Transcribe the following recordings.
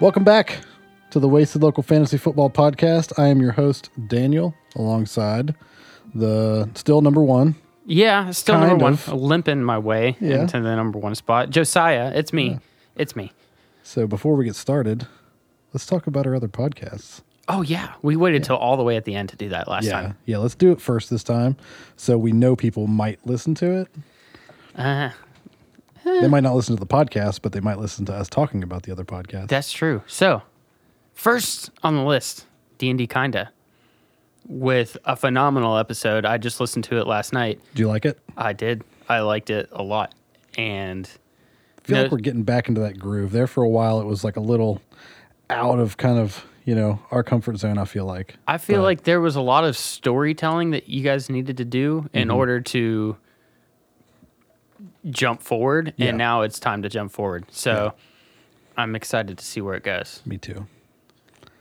Welcome back to the Wasted Local Fantasy Football Podcast. I am your host, Daniel, alongside the still number one. Yeah, still number one. of. Limping my way Yeah. into the number one spot. Josiah, it's me. It's me. So before we get started, let's talk about our other podcasts. Oh yeah, we waited till all the way at the end to do that last yeah, time. yeah. Let's do it first this time, so we know people might listen to it. Uh, They might not listen to the podcast, but they might listen to us talking about the other podcast. that's true. So, first on the list, D and D kinda, with a phenomenal episode. I just listened to it last night. do you like it? I did. I liked it a lot, and I feel like we're getting back into that groove. There for a while, it was like a little out of kind of you know our comfort zone. I feel like. I feel But- like there was a lot of storytelling that you guys needed to do in Mm-hmm. order to jump forward, Yeah. and now it's time to jump forward. So I'm excited to see where it goes. Me too.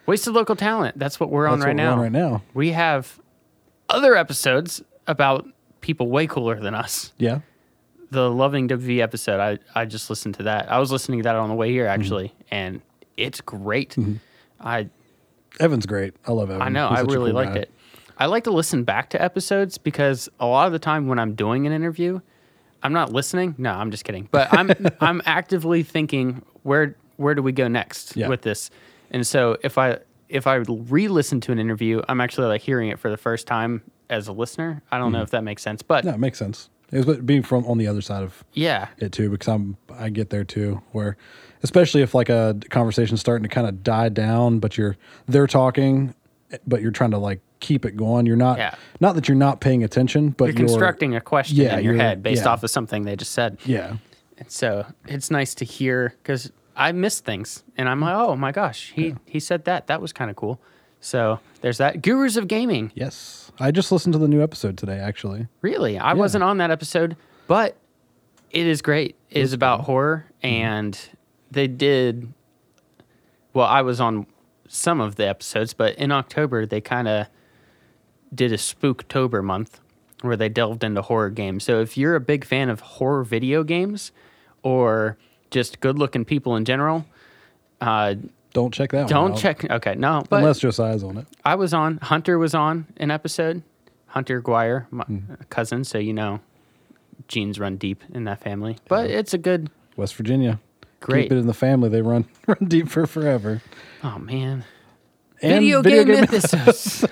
Wasted local talent. That's what we're on right what we're now. on right now. We have other episodes about people way cooler than us. Yeah. The Loving WV episode, I, I just listened to that. I was listening to that on the way here, Mm-hmm. actually, and it's great. I Evan's great. I love Evan. I know. He's I really cool liked guy. it. I like to listen back to episodes because a lot of the time when I'm doing an interview, I'm not listening. No, I'm just kidding. But I'm I'm actively thinking where where do we go next Yeah. with this? And so if I if I re-listen to an interview, I'm actually like hearing it for the first time as a listener. I don't know hmm. if that makes sense, but No, it makes sense. It was being from on the other side of yeah, it too, because I'm I get there too, where especially if like a conversation's starting to kind of die down, but you're they're talking, but you're trying to like keep it going. You're not Yeah. not that you're not paying attention, but you're constructing a question Yeah, in your head based yeah. off of something they just said. Yeah, And so it's nice to hear because I miss things and I'm like, oh my gosh, he, he said that. That was kind of cool. So there's that. Gurus of Gaming. yes. I just listened to the new episode today. Actually, Really? I wasn't on that episode, but it is great. It is about horror mm-hmm. and they did, well, I was on some of the episodes, but in October they kind of did a Spooktober month where they delved into horror games. So if you're a big fan of horror video games or just good looking people in general, uh, don't check that one. don't check. Okay, no, but unless Josiah's on it. I was on. Hunter was on an episode. Hunter Guire, my Hmm. cousin, so you know, genes run deep in that family. But it's a good. West Virginia. Great. Keep it in the family. They run run deep for forever. Oh man, And video, game, mythos.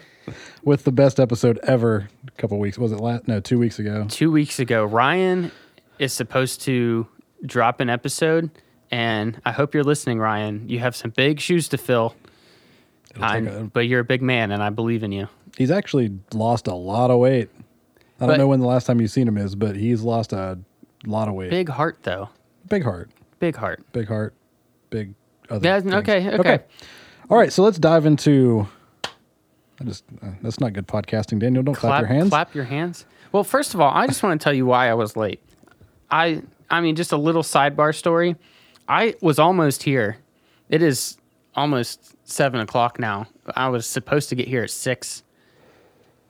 with the best episode ever. A couple weeks was it last? No, two weeks ago. Two weeks ago, Ryan is supposed to drop an episode, and I hope you're listening, Ryan. You have some big shoes to fill. It'll take I, a- but you're a big man, and I believe in you. He's actually lost a lot of weight. I don't But- know when the last time you've seen him is, but he's lost a lot of weight. Big heart, though. Big heart, Big heart. big heart, big. Other Yeah, things. okay, okay. All right, so let's dive into. I just uh, that's not good podcasting, Daniel. Don't clap, your hands. Clap your hands. Well, first of all, I just want to tell you why I was late. I I mean, just a little sidebar story. I was almost here. It is almost seven o'clock now. I was supposed to get here at six.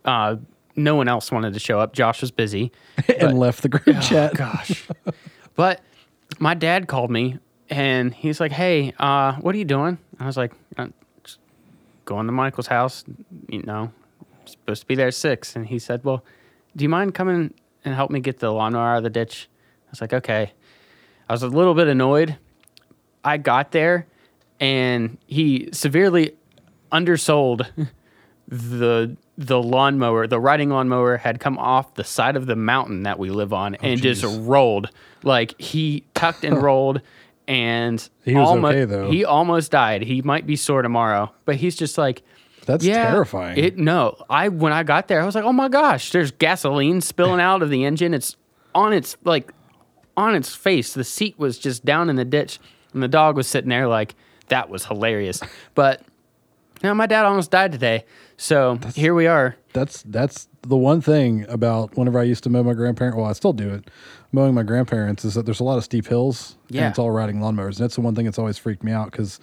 Uh, no one else wanted to show up. Josh was busy. and left the group chat. Oh, gosh. but my dad called me and he's like, "Hey, uh, what are you doing?" I was like, uh, just "Going to Michael's house. You know, supposed to be there at six. And he said, "Well, do you mind coming and help me get the lawnmower out of the ditch?" I was like, "Okay." I was a little bit annoyed. I got there and he severely undersold the the lawnmower, the riding lawnmower had come off the side of the mountain that we live on and just rolled. Like he tucked and rolled and He was almost, okay, though. He almost died. He might be sore tomorrow, but he's just like That's yeah, terrifying. It no, I when I got there, I was like, oh my gosh, there's gasoline spilling out of the engine. It's on its like on its face. The seat was just down in the ditch, and the dog was sitting there like that was hilarious. But know, my dad almost died today, so here we are. that's that's the one thing about whenever I used to mow my grandparents. Well, I still do it. Mowing my grandparents is that there's a lot of steep hills, Yeah. and it's all riding lawnmowers, and that's the one thing that's always freaked me out because,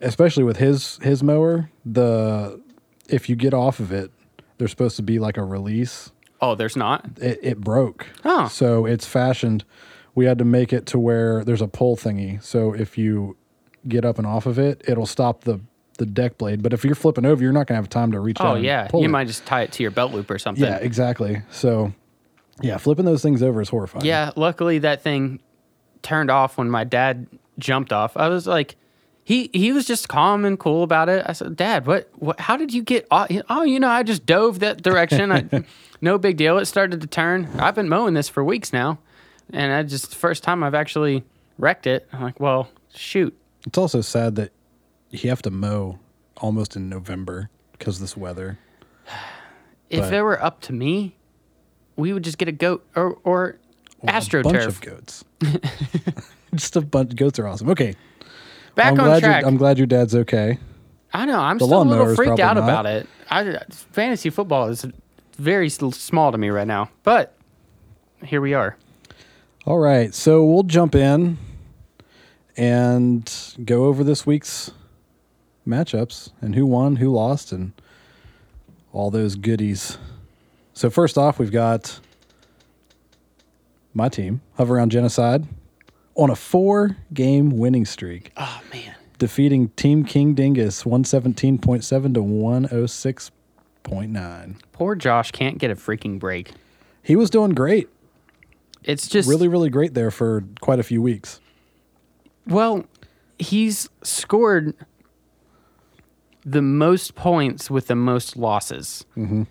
especially with his his mower, the if you get off of it, there's supposed to be like a release. Oh, there's not. It, it broke, Oh. so it's fashioned. We had to make it to where there's a pull thingy. So if you get up and off of it, it'll stop the the deck blade. But if you're flipping over, you're not gonna have time to reach. Oh yeah, you it. might just tie it to your belt loop or something. Yeah, exactly. So, yeah, flipping those things over is horrifying. Yeah, luckily that thing turned off when my dad jumped off. I was like, he he was just calm and cool about it. I said, Dad, what, what how did you get off? Oh, you know, I just dove that direction. I, no big deal. It started to turn. I've been mowing this for weeks now, and I just first time I've actually wrecked it. I'm like, well, shoot. It's also sad that you have to mow almost in November because of this weather. If But- it were up to me, we would just get a goat or or Well, A bunch of goats. Just a bunch. Goats are awesome. Okay, Back I'm on glad track. I'm glad your dad's okay. I know. I'm The still a little freaked out not. about it. I, fantasy football is very small to me right now, but here we are. All right, so we'll jump in and go over this week's matchups and who won, who lost, and all those goodies. So first off, we've got my team, Hover Around Genocide, on a four-game winning streak, Oh man, defeating Team King Dingus 117.7 to 106.9. poor Josh can't get a freaking break. He was doing great, It's just really, really great there for quite a few weeks. well, he's scored the most points with the most losses, Mm-hmm.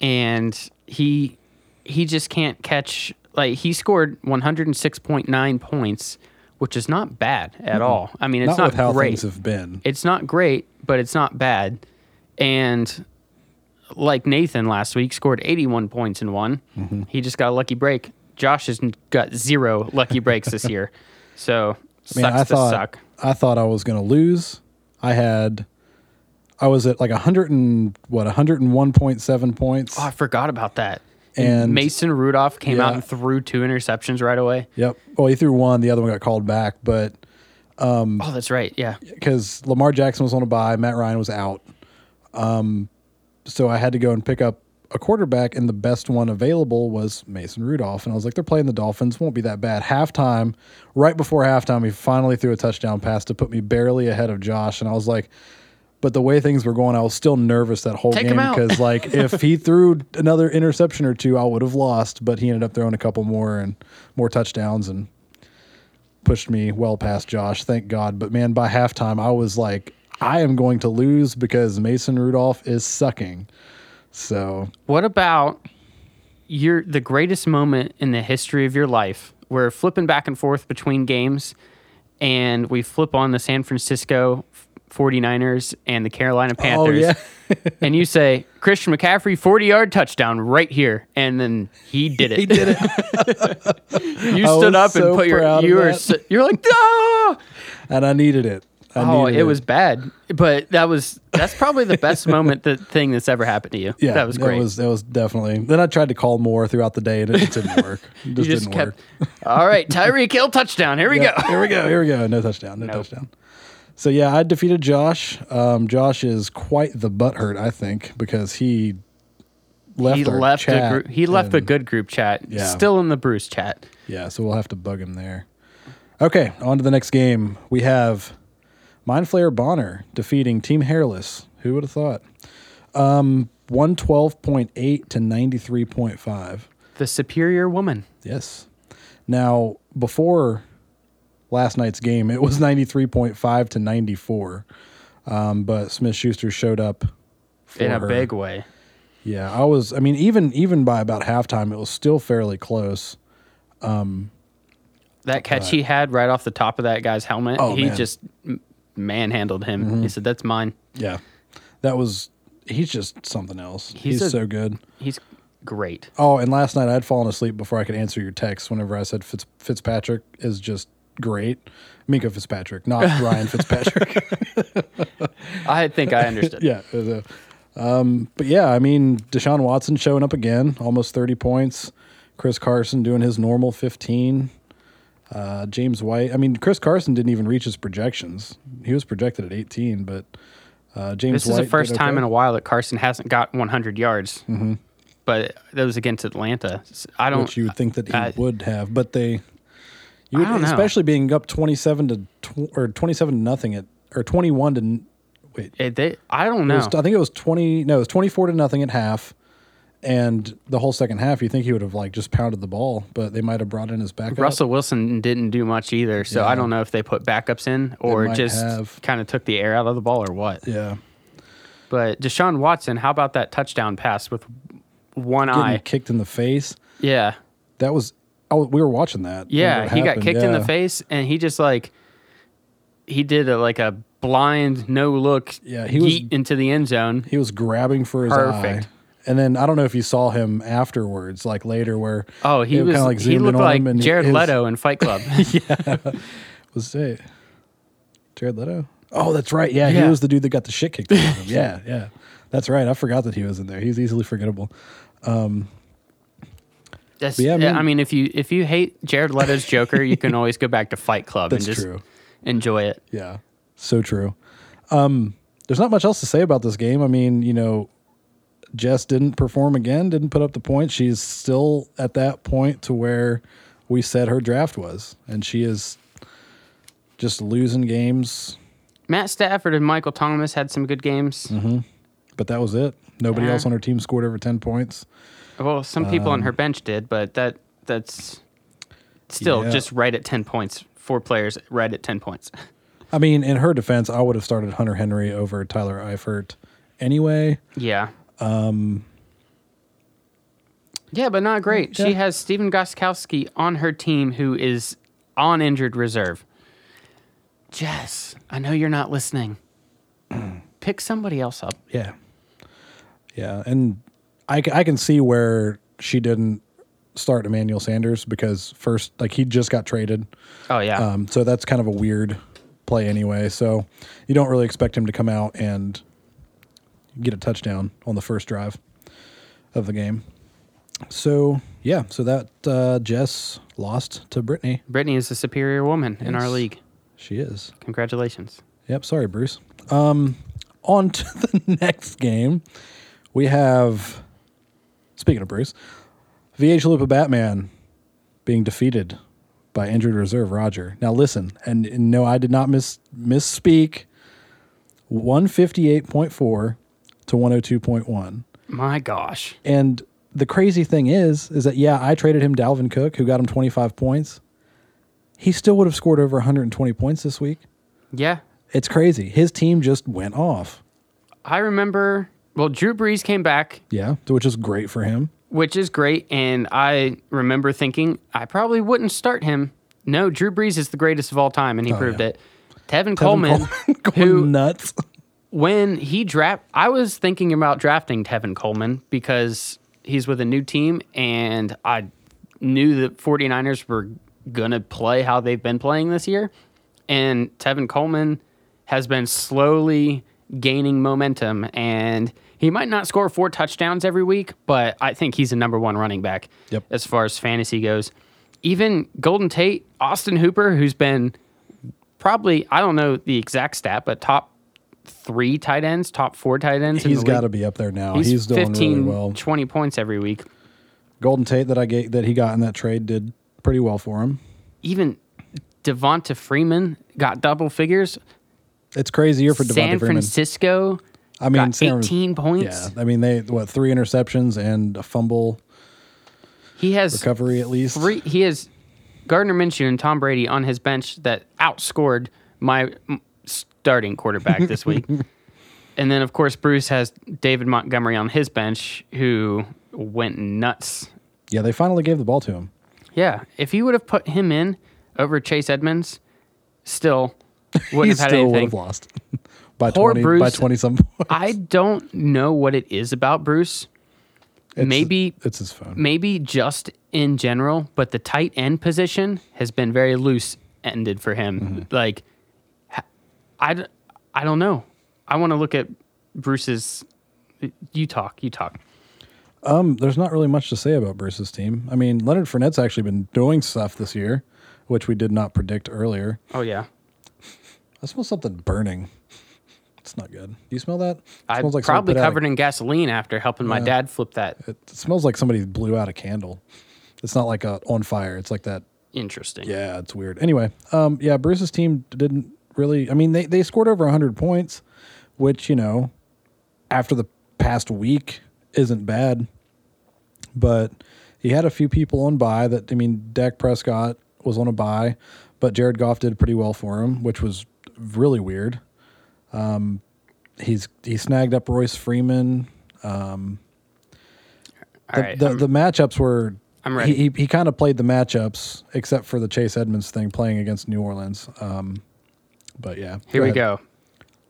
And he he just can't catch. Like he scored 106.9 points, which is not bad at all. I mean, it's Not, not, how great. things have been. it's not great, but it's not bad. And like Nathan last week, scored 81 points in one. Mm-hmm. He just got a lucky break. Josh has got zero lucky breaks this year. So sucks Man, I to thought suck. I thought I was going to lose. I had I was at like a hundred and what, hundred and one point seven points. Oh, I forgot about that. And- Mason Rudolph came out and threw two interceptions right away. Yep. Well, he threw one. The other one got called back, but Oh, that's right. Yeah. because Lamar Jackson was on a bye, Matt Ryan was out. Um, so I had to go and pick up a quarterback, and the best one available was Mason Rudolph. And I was like, they're playing the Dolphins, won't be that bad. Halftime, right before halftime, he finally threw a touchdown pass to put me barely ahead of Josh. And I was like, but the way things were going, I was still nervous that whole Take game because, like, if he threw another interception or two, I would have lost. But he ended up throwing a couple more and more touchdowns and pushed me well past Josh. Thank God. But man, by halftime, I was like, I am going to lose because Mason Rudolph is sucking. So What about your the greatest moment in the history of your life? We're flipping back and forth between games, and we flip on the San Francisco 49ers and the Carolina Panthers. Oh, yeah. and you say, Christian McCaffrey, 40 yard touchdown right here. And then he did it. he did it, you stood up so and put your, you were, so- you're like, ah! and I needed it. I Oh, needed it was bad. But that was, that's probably the best moment, the thing that's ever happened to you. Yeah, That was great. That was, that was definitely. Then I tried to call more throughout the day, and it didn't work. It just, just didn't kept, work. all right, Tyreek Hill touchdown. Here we Yeah, go. Here we go. Here we go. No touchdown. No Nope. touchdown. So yeah, I defeated Josh. Um, Josh is quite the butthurt, I think, because he left. he left group. He left the and- good group chat. Yeah. Still in the Bruce chat. Yeah, so we'll have to bug him there. Okay, on to the next game. We have Mind Flayer Bonner defeating Team Hairless. Who would have thought? Um, one twelve point eight to ninety three point five. The superior woman. Yes. Now before last night's game, it was ninety three point five to ninety four. Um, but Smith Schuster showed up in a her. big way. Yeah, I was. I mean, even even by about halftime, it was still fairly close. Um, That catch he had right off the top of that guy's helmet, Oh, he man. Mm-hmm. just manhandled him. He said, "That's mine." Yeah, that was. He's just something else. He's He's, a- so good. He's great. Oh, and last night I had fallen asleep before I could answer your text. Whenever I said Fitz, Fitzpatrick is just great, Minkah Fitzpatrick, not Ryan Fitzpatrick. I think I understood. yeah. it was a- um, but yeah, I mean, Deshaun Watson showing up again, almost 30 points. Chris Carson doing his normal 15. Uh, James White. I mean, Chris Carson didn't even reach his projections. He was projected at 18, but uh, James This is White the first did time in a while that Carson hasn't got 100 yards. Mm-hmm. But that was against Atlanta. I don't. which you would think that he I- would have, but they, you I would, especially being up 27 to tw- or 27 to nothing at or 21 to n- wait. It, they, I don't know. was, I think it was 20 no, it was 24 to nothing at half. And the whole second half, you think he would have like just pounded the ball, but they might have brought in his backup. Russell Wilson didn't do much either, so I don't know if they put backups in or just kind of took the air out of the ball or what. Yeah, But Deshaun Watson, how about that touchdown pass with one getting eye? kicked in the face. Yeah, That was oh, we were watching that. yeah. He got kicked in the face, and he just like he did a, like a blind no look Yeah, he was- into the end zone. He was grabbing for his Perfect. eye. And then I don't know if you saw him afterwards, like later, where Oh, he was like, he looked like and Jared his- Leto in Fight Club. Yeah, was it Jared Leto? Oh, that's right. Yeah, Yeah. he was the dude that got the shit kicked out of him. Yeah, yeah, that's right. I forgot that he was in there. He's easily forgettable. Um, That's, yeah, yeah, man. I mean, if you if you hate Jared Leto's Joker, you can always go back to Fight Club and just true. enjoy it. Yeah, so true. Um, there's not much else to say about this game. I mean, you know, Jess didn't perform again, didn't put up the point. She's still at that point to where we said her draft was, and she is just losing games. Matt Stafford and Michael Thomas had some good games. But that was it. Nobody else on her team scored over ten points. Well, some people on her Um, bench did, but that that's still Yeah. just right at ten points. Four players right at ten points. I mean, in her defense, I would have started Hunter Henry over Tyler Eifert anyway. Yeah. Um. Yeah, but not great. She has Stephen Gostkowski on her team, who is on injured reserve. Jess, I know you're not listening. Pick somebody else up. Yeah. Yeah. And I, I can see where she didn't start Emmanuel Sanders because first, like, he just got traded. Oh yeah. Um, so that's kind of a weird play anyway. So you don't really expect him to come out and get a touchdown on the first drive of the game. So, yeah. So that uh, Jess lost to Brittany. Brittany is the superior woman in our league. She is. Congratulations. Yep. Sorry, Bruce. Um, on to the next game. We have, speaking of Bruce, VH Chalupa Batman being defeated by injured reserve Roger. Now listen, and, and no, I did not miss misspeak. One fifty eight point four to one hundred two point one. My gosh. And the crazy thing is, is that yeah, I traded him Dalvin Cook, who got him twenty five points. He still would have scored over one hundred and twenty points this week. Yeah. It's crazy. His team just went off. I remember well, Drew Brees came back, Yeah, which is great for him. which is great, and I remember thinking I probably wouldn't start him. No, Drew Brees is the greatest of all time, and he oh, proved Oh, yeah. it. Tevin, Coleman, Going who nuts. when he draft, I was thinking about drafting Tevin Coleman because he's with a new team, and I knew the 49ers were gonna play how they've been playing this year, and Tevin Coleman has been slowly gaining momentum, and he might not score four touchdowns every week, but I think he's a number one running back Yep. as far as fantasy goes. Even Golden Tate, Austin Hooper, who's been probably I don't know the exact stat, but top three tight ends, top four tight ends. He's got to be up there now. He's, He's, doing 15, really well. 20 points every week. Golden Tate that I get that he got in that trade did pretty well for him. Even Devonta Freeman got double figures. It's crazy year for San Devonta Freeman. Francisco I mean, got San- 18 points. Yeah, I mean they what three interceptions and a fumble He has recovery at least. three. He has Gardner Minshew and Tom Brady on his bench that outscored my starting quarterback this week. and then, of course, Bruce has David Montgomery on his bench, who went nuts. Yeah, they finally gave the ball to him. Yeah, if you would have put him in over Chase Edmonds, still wouldn't have had still would have lost by Poor twenty by twenty some points. I don't know what it is about Bruce. It's- maybe it's his phone. maybe just in general, but the tight end position has been very loose ended for him. Mm-hmm. Like, I I don't know. I want to look at Bruce's. You talk. You talk. Um, there's not really much to say about Bruce's team. I mean, Leonard Fournette's actually been doing stuff this year, which we did not predict earlier. Oh yeah, I smell something burning. It's not good. Do you smell that? It I smells like probably out a- covered in gasoline after helping my dad flip that. It smells like somebody blew out a candle. It's not like a, on fire. It's like that interesting. Yeah, it's weird. Anyway, um, yeah, Bruce's team didn't really. I mean, they they scored over hundred points, which you know, after the past week isn't bad. But he had a few people on bye. That I mean, Dak Prescott was on a bye, but Jared Goff did pretty well for him, which was really weird. Um, he's he snagged up Royce Freeman. Um, All the, right, the, the matchups were. I'm ready. He he, he kind of played the matchups, except for the Chase Edmonds thing playing against New Orleans. Um, but yeah, Here we ahead. go.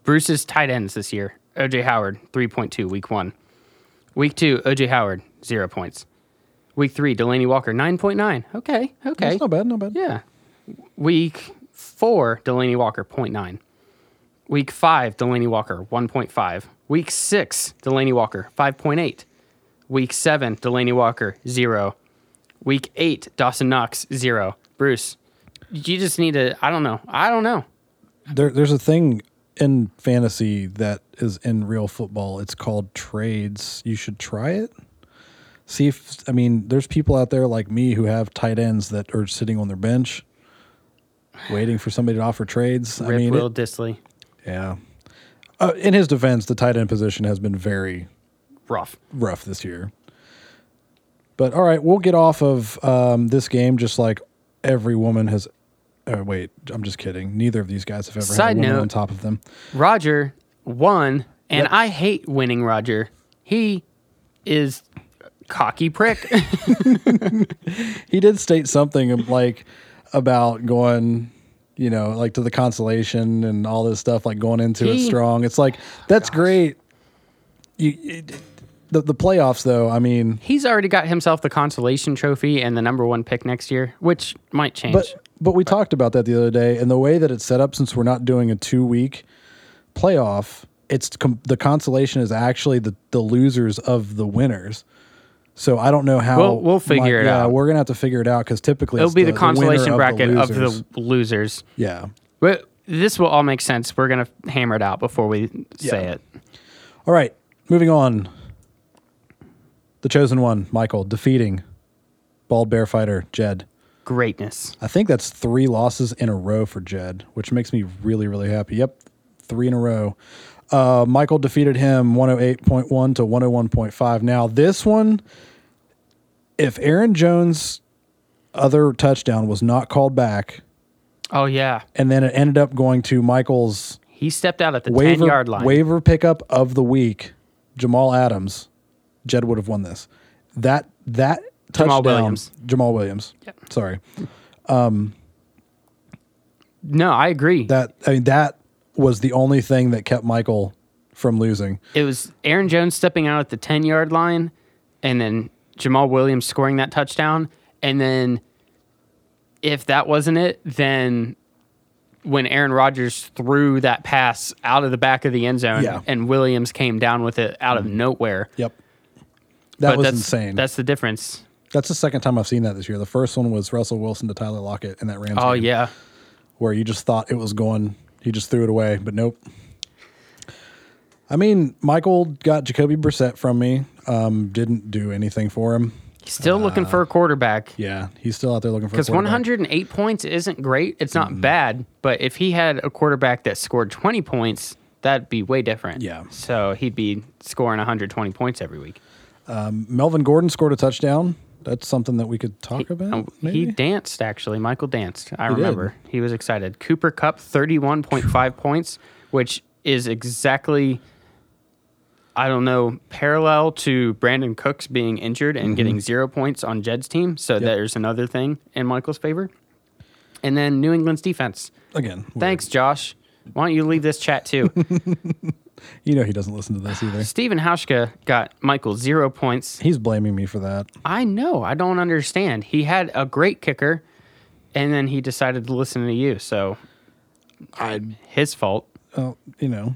Bruce's tight ends this year. OJ Howard, 3.2, week one. Week two, OJ Howard, zero points. Week three, Delanie Walker, 9.9. Okay, okay. That's not bad, not bad. Yeah. Week four, Delanie Walker, 0.9. Week five, Delanie Walker, 1.5. Week six, Delanie Walker, 5.8. Week seven, Delanie Walker, zero. Week eight, Dawson Knox, zero. Bruce, you just need to, I don't know. I don't know. There, there's a thing in fantasy that is in real football. It's called trades. You should try it. See if I mean, there's people out there like me who have tight ends that are sitting on their bench, waiting for somebody to offer trades. I Rip mean, Will it- Dissly, yeah. Uh, in his defense, the tight end position has been very rough. rough this year. But all right, we'll get off of um, this game just like every woman has. Oh, wait, I'm just kidding. Neither of these guys have ever Side had a woman note- on top of them. Roger won, and Yep. I hate winning Roger. He is cocky prick. He did state something like about going, you know, like to the consolation and all this stuff, like going into it strong. It's like oh that's great. You, it, the the playoffs though. I mean, He's already got himself the consolation trophy and the number one pick next year, which might change. But but we talked about that the other day, and the way that it's set up, since we're not doing a two week playoff, it's com- the consolation is actually the the losers of the winners. So I don't know how We'll- we'll figure it yeah, out. we're gonna have to figure it out because typically It'll it's be the, winner consolation bracket of losers. the losers. yeah. But this will all make sense. We're gonna hammer it out before we say Yeah. it. All right, moving on. The chosen one, Michael, defeating bald bear fighter Jed. Greatness. I think that's three losses in a row for Jed, which makes me really, really happy. Yep, three in a row. Uh, Michael defeated him 108.1 to 101.5. Now, this one, if Aaron Jones' other touchdown was not called back, Oh yeah, and then it ended up going to Michael's he stepped out at the ten yard line. waiver pickup of the week, Jamal Adams, Jed would have won this. That that Jamal touchdown, Williams. Jamaal Williams. Yep. Sorry. No, I agree. That I mean that was the only thing that kept Michael from losing. it was Aaron Jones stepping out at the 10 yard line and then Jamaal Williams scoring that touchdown. And then if that wasn't it, then when Aaron Rodgers threw that pass out of the back of the end zone Yeah. and Williams came down with it out of mm-hmm. nowhere. Yep. That But was that's, insane. That's, That's the difference. That's the second time I've seen that this year. The first one was Russell Wilson to Tyler Lockett in that Rams Oh, game, yeah. where you just thought it was going. He just threw it away, but nope. I mean, Michael got Jacoby Brissett from me. Um, didn't do anything for him. He's still looking for a quarterback. Yeah, he's still out there looking for a quarterback. Because quarterback. 108 points isn't great. It's not bad. But if he had a quarterback that scored 20 points, that'd be way different. Yeah. So he'd be scoring 120 points every week. Melvin Gordon scored a touchdown. That's something that we could talk about. Um, maybe? he danced, actually. Michael danced. I He did. remember. He was excited. Cooper Kupp, 31.5 points, which is exactly, I don't know, parallel to Brandin Cooks being injured and getting zero points on Jed's team. So there's another thing in Michael's favor. And then New England's defense. Again, weird. Thanks, Josh. Why don't you leave this chat too? You know he doesn't listen to this either. Stephen Hauschka got Michael zero points. He's blaming me for that. I know. I don't understand. He had a great kicker, and then he decided to listen to you. So I, his fault. uh, you know,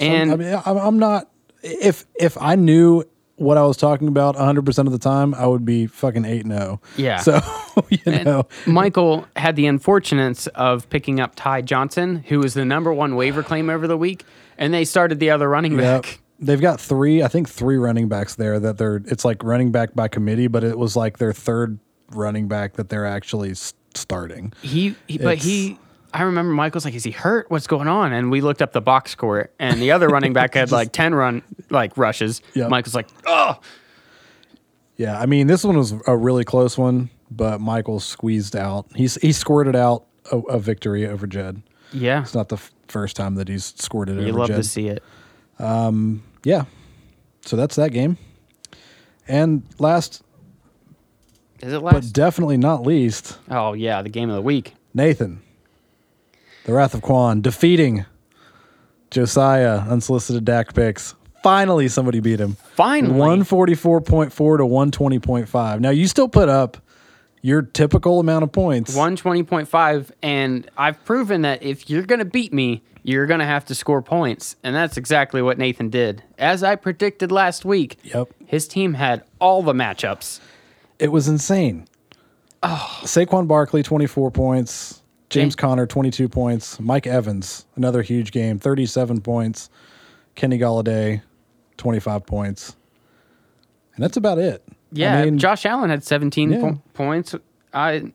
And I mean, I'm, I'm not. If if I knew what I was talking about 100 percent of the time, I would be fucking eight and zero. Yeah. So you and know, Michael had the unfortunates of picking up Ty Johnson, who was the number one waiver claim over the week, and they started the other running Yep. back. They've got three, I think three running backs there that they're it's like running back by committee, but it was like their third running back that they're actually s- starting. He, he but It's- he. I remember Michael's like, "Is he hurt? What's going on?" And we looked up the box score, and the other running back had like ten run like rushes. Yep. Michael's like, "Oh, Yeah, I mean, this one was a really close one, but Michael squeezed out. He's he squirted out a, a victory over Jed. Yeah." It's not the f- first time that he's scored it You love Jed. to see it. Um, yeah, so that's that game. And last, Is it last? but definitely not least, oh yeah, the game of the week. Nathan, the Wrath of Quan, defeating Josiah, unsolicited DAC picks. Finally, somebody beat him. Finally. 144.4 to 120.5. Now, you still put up your typical amount of points. 120.5 and I've proven that if you're going to beat me, you're going to have to score points. And that's exactly what Nathan did. As I predicted last week, Yep. his team had all the matchups. It was insane. Oh. Saquon Barkley, 24 points. James Okay. Conner, 22 points. Mike Evans, another huge game, 37 points. Kenny Golladay, 25 points. And that's about it. Yeah, I mean, Josh Allen had 17 Yeah. po- points. I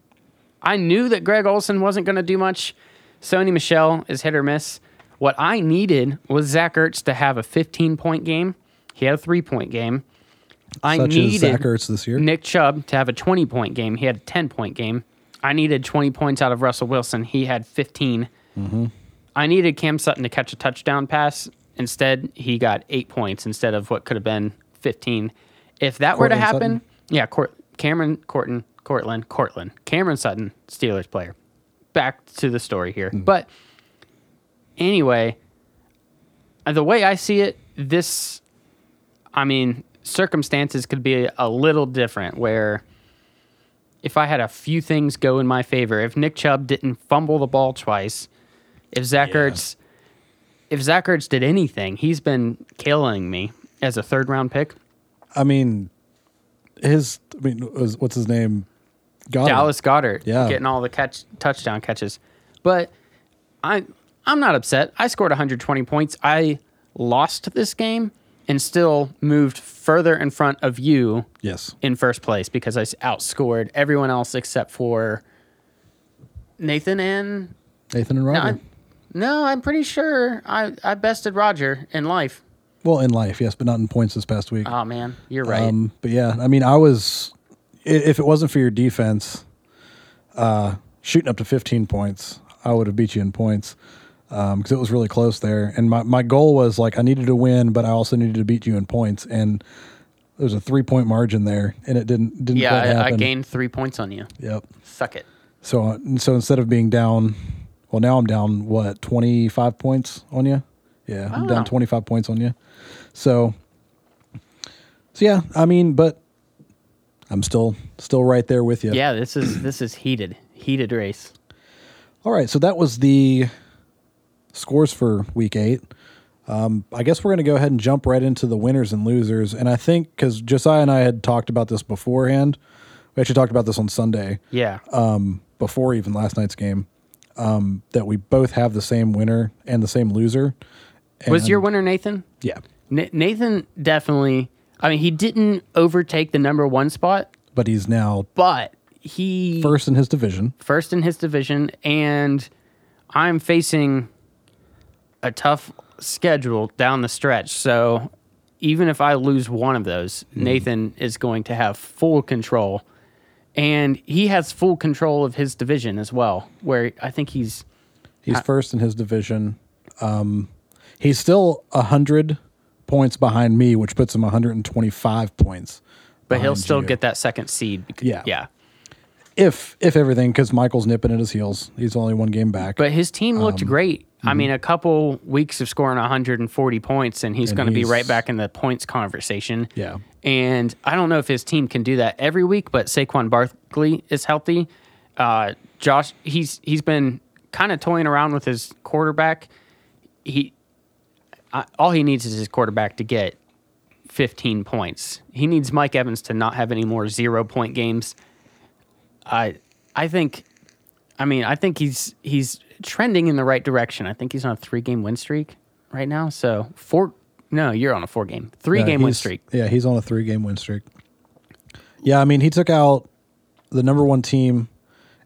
I knew that Greg Olsen wasn't going to do much. Sony Michel is hit or miss. What I needed was Zach Ertz to have a 15 point game. He had a three point game. I such needed Zach Ertz this year. Nick Chubb to have a 20 point game. He had a 10 point game. I needed 20 points out of Russell Wilson. He had 15. Mm-hmm. I needed Cam Sutton to catch a touchdown pass. Instead, he got eight points instead of what could have been 15. If that were to happen, Sutton? yeah, Court, Cameron, Corton, Cortland, Cortland, Cameron Sutton, Steelers player. Back to the story here. Hmm. But anyway, the way I see it, this, I mean, circumstances could be a little different where if I had a few things go in my favor, if Nick Chubb didn't fumble the ball twice, if Zach Yeah. Ertz, if Zach Ertz did anything, he's been killing me as a third round pick. I mean, his, I mean, what's his name? Goedert. Dallas Goedert, Yeah. getting all the catch touchdown catches. But I I'm not upset. I scored 120 points. I lost this game and still moved further in front of you Yes. in first place because I outscored everyone else except for Nathan and Nathan and no, Roger. I, no, I'm pretty sure I, I bested Roger in life. Well, in life, yes, but not in points this past week. Oh man, you're right. Um, but yeah, I mean, I was if it wasn't for your defense, uh, shooting up to 15 points, I would have beat you in points because it was really close there. And my, my goal was like I needed to win, but I also needed to beat you in points. And there was a three point margin there, and it didn't didn't yeah, I, I gained three points on you. Yep. Suck it. So so instead of being down, well now I'm down what 25 points on you. Yeah, I'm down 25 points on you. So so yeah, I mean, but I'm still still right there with you. Yeah, this is this is heated, heated race. All right, so that was the scores for week eight. Um, I guess we're going to go ahead and jump right into the winners and losers. And I think because Josiah and I had talked about this beforehand, we actually talked about this on Sunday Yeah. um, before even last night's game, um, that we both have the same winner and the same loser. Was your winner Nathan? yeah? Na- Nathan definitely. I mean, he didn't overtake the number one spot, But he's now but he first in his division. first in his division, and I'm facing a tough schedule down the stretch. So even if I lose one of those, Nathan is going to have full control, and he has full control of his division as well. Where I think he's He's first in his division. Um, he's still a hundred points behind me, which puts him 125 points. but he'll still you. get that second seed. bec- Yeah. yeah. if if everything because Michael's nipping at his heels. He's only one game back. But his team Um, looked great. I mm-hmm. mean, a couple weeks of scoring 140 points, and he's going to be right back in the points conversation. Yeah. And I don't know if his team can do that every week, but Saquon Barkley is healthy. Uh, Josh, he's he's been kind of toying around with his quarterback. He I, all he needs is his quarterback to get 15 points. He needs Mike Evans to not have any more zero point games. I I think I mean, I think he's he's trending in the right direction. I think he's on a three game win streak right now. So four no, you're on a four game. Three Yeah, game win streak. Yeah, he's on a three game win streak. Yeah, I mean he took out the number one team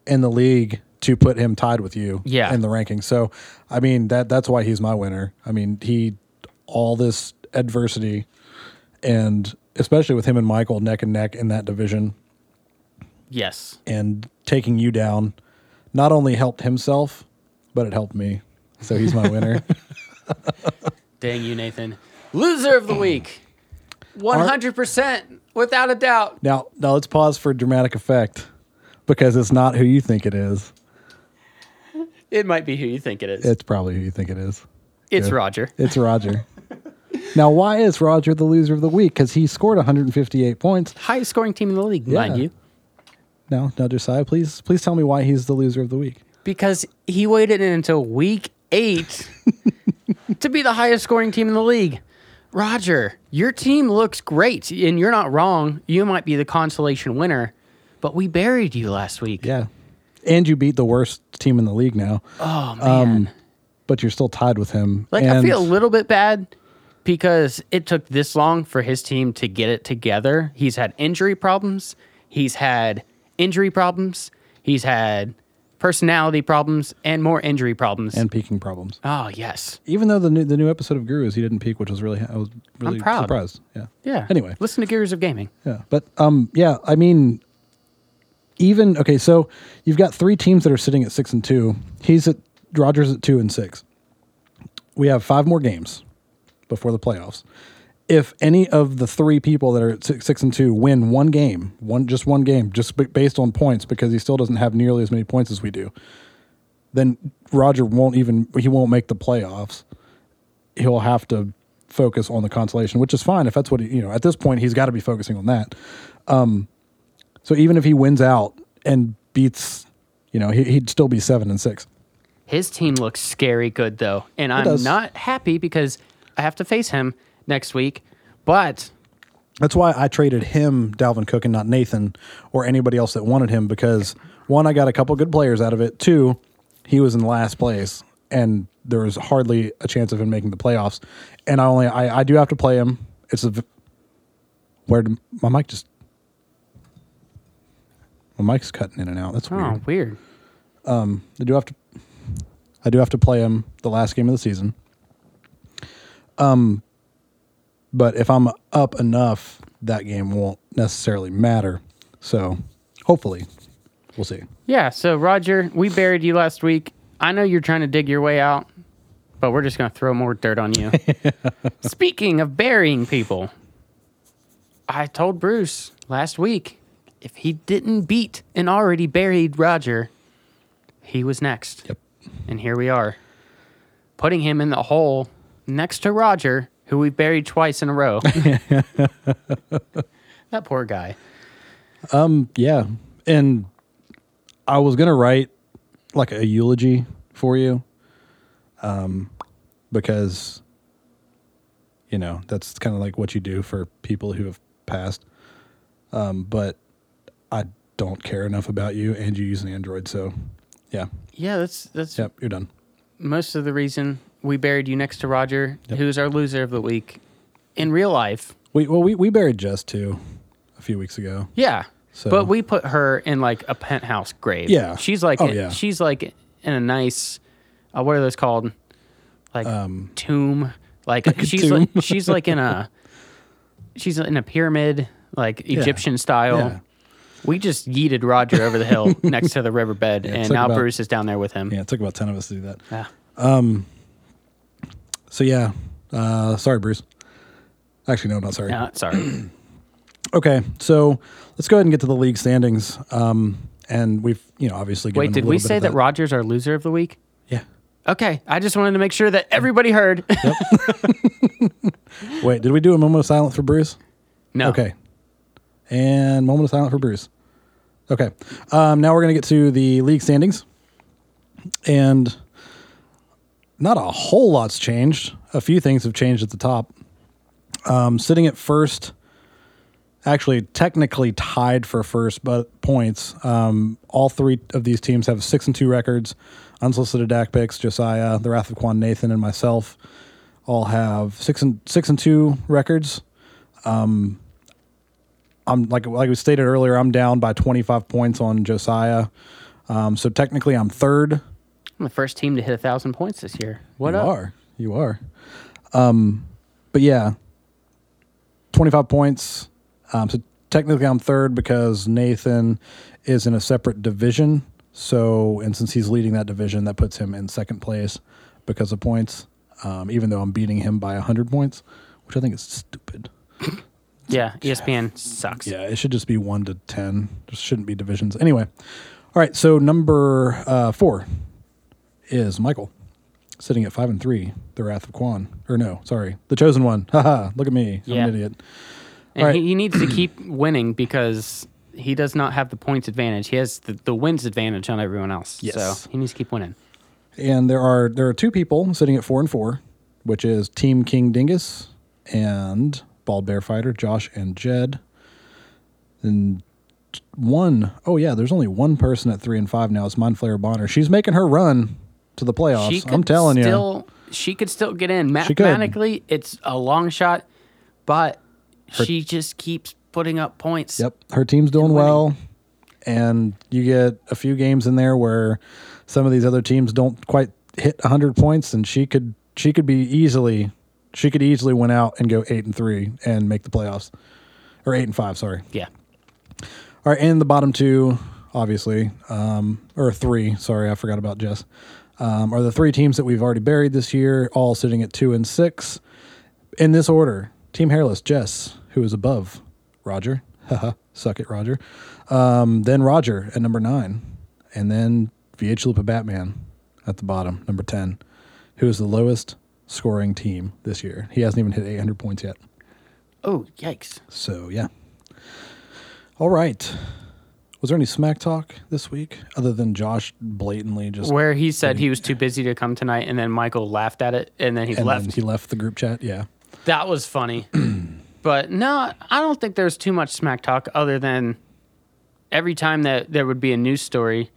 in the league to put him tied with you Yeah. in the rankings. So, I mean, that that's why he's my winner. I mean, he all this adversity and especially with him and Michael neck and neck in that division Yes. and taking you down not only helped himself, but it helped me. So he's my winner. Dang you, Nathan. Loser of the week. 100% without a doubt. now, now let's pause for dramatic effect because it's not who you think it is. It might be who you think it is. It's probably who you think it is. it's yeah. Roger. It's Roger. now, why is Roger the loser of the week? Because he scored 158 points. Highest scoring team in the league, mind Yeah. you. Now, now, Josiah, please, please tell me why he's the loser of the week. Because he waited until week eight to be the highest scoring team in the league. Roger, your team looks great, and you're not wrong. You might be the consolation winner, but we buried you last week. Yeah, and you beat the worst team in the league now, Oh, man. but you're still tied with him. Like I feel a little bit bad because it took this long for his team to get it together. He's had injury problems. He's had injury problems. He's had personality problems and more injury problems. and peaking problems. oh yes, Even though the new the new episode of Gurus he didn't peak, which was really I was really surprised. Yeah. yeah. Anyway. listen to Gurus of Gaming. Yeah. But um yeah, I mean even okay, so you've got three teams that are sitting at six and two. He's at Rogers at two and six. We have five more games before the playoffs. If any of the three people that are at six, six and two win one game, one just one game, just based on points, because he still doesn't have nearly as many points as we do, then Roger won't even he won't make the playoffs. He'll have to focus on the consolation, which is fine if that's what he, you know. At this point, he's got to be focusing on that. Um, so even if he wins out and beats, you know, he, he'd still be seven and six. His team looks scary good though, and I'm does. not happy because I have to face him next week. But That's why I traded him, Dalvin Cook, and not Nathan or anybody else that wanted him because one, I got a couple good players out of it. Two, he was in last place and there was hardly a chance of him making the playoffs. And I only, I, I do have to play him. It's a where did, my mic just, my mic's cutting in and out. That's weird. oh, weird. I do have to I do have to play him the last game of the season. Um but if I'm up enough, that game won't necessarily matter. So hopefully we'll see. Yeah, so Roger, we buried you last week. I know you're trying to dig your way out, but we're just going to throw more dirt on you. Speaking of burying people, I told Bruce last week if he didn't beat an already buried Roger, he was next. Yep. And here we are, putting him in the hole next to Roger, who we buried twice in a row. that poor guy. Um. Yeah. And I was gonna write like a eulogy for you. Um because you know, that's kind of like what you do for people who have passed. Um, but don't care enough about you and you use an Android, so yeah. Yeah, that's that's Yep, you're done. most of the reason we buried you next to Roger, who's our loser of the week in real life. We well we, we buried Jess too a few weeks ago. Yeah. So- But we put her in like a penthouse grave. Yeah. She's like Oh, yeah. she's like in a nice uh, what are those called? Like tomb. Like, Um, she's tomb. like she's like in a she's in a pyramid, like Egyptian style. Yeah. We just yeeted Roger over the hill next to the riverbed, it and now about- Bruce is down there with him. Yeah, it took about ten of us to do that. Yeah. So yeah. Uh sorry, Bruce. Actually no, I'm not sorry. Yeah, sorry. Okay, so let's go ahead and get to the league standings. Um and we've, you know, obviously given Wait, did we say of that Roger's our loser of the week? Yeah. Okay, I just wanted to make sure that everybody heard. Wait, did we do a moment of silence for Bruce? no. Okay. And moment of silence for Bruce. Okay. Um, now we're going to get to the league standings. And not a whole lot's changed. A few things have changed at the top. Um, sitting at first, actually technically tied for first, but points. Um, all three of these teams have six and two records. Unsolicited DAC picks, Josiah, the Wrath of Quan, Nathan, and myself all have six and six and two records. I'm like like we stated earlier, I'm down by 25 points on Josiah. Um, so technically, I'm third. I'm the first team to hit a thousand points this year. What you up? are. You are. Um, but yeah, 25 points. Um, so technically, I'm third because Nathan is in a separate division. So, and since he's leading that division, that puts him in second place because of points. Um, even though I'm beating him by 100 points, which I think is stupid. Yeah, ESPN sucks. Yeah, it should just be one to ten. Just shouldn't be divisions. Anyway, all right. So number uh, four is Michael, sitting at five and three. The Wrath of Quan, or no, sorry, the Chosen One. Haha, look at me. I'm Yeah. an idiot. And Alright. he, he needs to keep winning because he does not have the points advantage. He has the, the wins advantage on everyone else. Yes. So he needs to keep winning. And there are there are two people sitting at four and four, which is Team King Dingus and Bald Bear Fighter Josh and Jed. And one, oh yeah, there's only one person at three and five now. It's Mindflayer Bonner. She's making her run to the playoffs. I'm telling you. She could still get in. Mathematically, it's a long shot, but she just keeps putting up points. Yep, her team's doing well, and you get a few games in there where some of these other teams don't quite hit 100 points, and she could she could be easily she could easily win out and go eight and three and make the playoffs, or eight and five. Sorry. Yeah. All right, and the bottom two, obviously, um, or three. Sorry, I forgot about Jess. Um, are the three teams that we've already buried this year, all sitting at two and six, in this order: Team Hairless, Jess, who is above Roger. Haha, suck it, Roger. Um, then Roger at number nine, and then VH Lupa Batman at the bottom, number ten, who is the lowest scoring team this year. He hasn't even hit 800 points yet. Oh, yikes. So yeah. All right. Was there any smack talk this week other than Josh blatantly just Where he said he was too busy to come tonight, and then Michael laughed at it, and then he and left. then he left the group chat? Yeah. That was funny. but no, I don't think there's too much smack talk other than every time that there would be a news story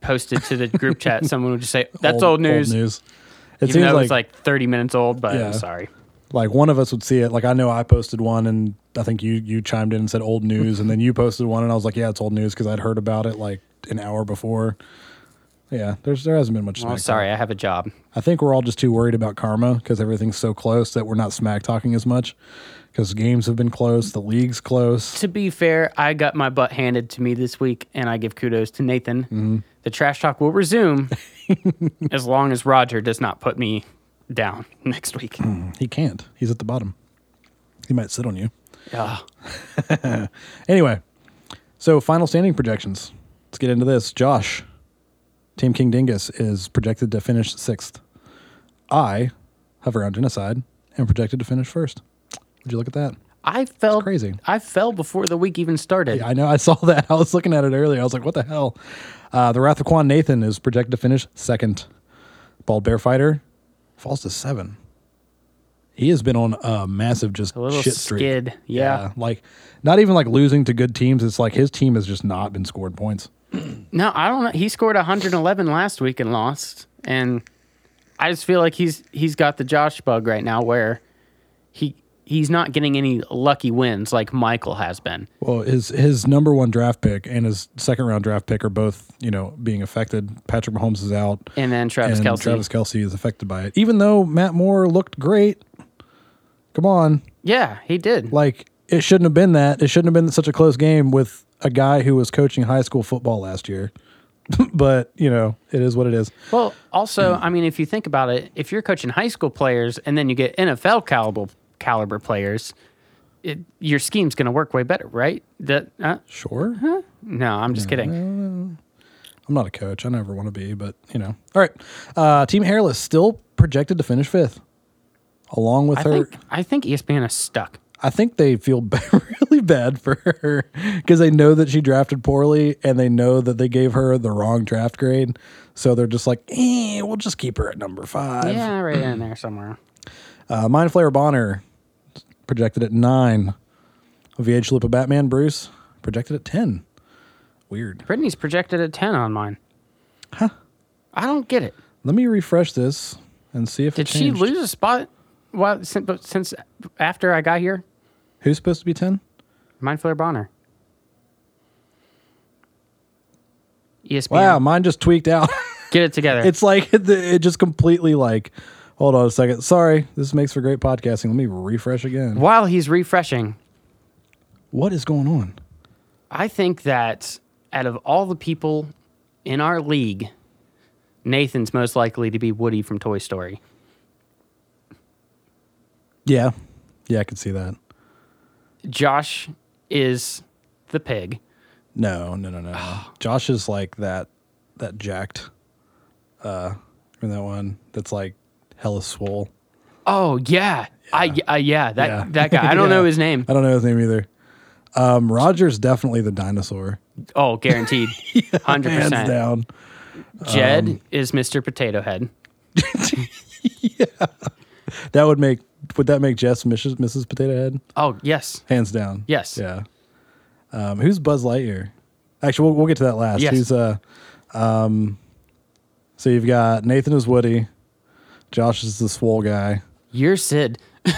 posted to the group chat, someone would just say, That's old, news. news. It Even seems though like, it was like 30 minutes old, but Yeah. I'm sorry. like one of us would see it. Like I know I posted one and I think you you chimed in and said old news and then you posted one and I was like, yeah, it's old news because I'd heard about it like an hour before. Yeah, there's there hasn't been much. Well, smack sorry, I have a job. talk. I think we're all just too worried about karma because everything's so close that we're not smack talking as much because games have been close, the league's close. To be fair, I got my butt handed to me this week, and I give kudos to Nathan. Mm-hmm. The trash talk will resume as long as Roger does not put me down next week. He can't. He's at the bottom. He might sit on you. Ugh. Anyway, so final standing projections. Let's get into this. Josh, Team King Dingus is projected to finish sixth. I, Hover on Genocide, am projected to finish first. Would you look at that? I fell crazy. I fell before the week even started. Yeah, I know. I saw that. I was looking at it earlier. I was like, what the hell? Uh, the Wrath of Quan Nathan is projected to finish second. Bald Bear Fighter falls to seven. He has been on a massive just A little shit streak. skid. Yeah. Like, not even like losing to good teams. It's like his team has just not been scored points. No, I don't know. He scored 111 last week and lost, and I just feel like he's he's got the Josh bug right now, where he he's not getting any lucky wins like Michael has been. Well, his his number one draft pick and his second round draft pick are both, you know, being affected. Patrick Mahomes is out, And then Travis and Kelce. Travis Kelce is affected by it. Even though Matt Moore looked great, come on, yeah, he did. like it shouldn't have been that. It shouldn't have been such a close game with a guy who was coaching high school football last year. but you know, it is what it is. Well, also, I mean, if you think about it, if you're coaching high school players and then you get NFL caliber caliber players, it, your scheme's going to work way better, right? That uh, Sure, no, I'm just kidding. I'm not a coach. I never want to be, but you know. All right, uh, Team Hairless still projected to finish fifth, along with I her. think I think ESPN is stuck. I think they feel b- really bad for her because they know that she drafted poorly and they know that they gave her the wrong draft grade. So they're just like, eh, we'll just keep her at number five. Yeah, right in there somewhere. Uh, Mind Flayer Bonner projected at nine. VH Lupa Batman Bruce projected at 10. Weird. Brittany's projected at 10 on mine. Huh? I don't get it. Let me refresh this and see if Did she lose a spot well, since, since after I got here? Who's supposed to be 10? Mind Flayer Bonner. ESPN. Wow, mine just tweaked out. Get it together. it's like it, it just completely like. Hold on a second. Sorry, this makes for great podcasting. Let me refresh again. While he's refreshing, What is going on? I think that out of all the people in our league, Nathan's most likely to be Woody from Toy Story. Yeah, yeah, I can see that. Josh is the pig. No, no, no, no. no. Josh is like that that jacked uh in that one that's like hella swole. Oh yeah, I yeah that Yeah. that guy. I don't know Yeah. his name. I don't know his name either. Um Roger's definitely the dinosaur. Oh, guaranteed, hundred Hands percent. down. Jed Um, is Mr. Potato Head. Yeah. That would make would that make Jess Mrs. Mrs. Potato Head? Oh yes, Hands down. Yes. Yeah. Um who's Buzz Lightyear? Actually we'll, we'll get to that last. Yes. Who's uh um so you've got Nathan is Woody, Josh is the swole guy. you're Sid.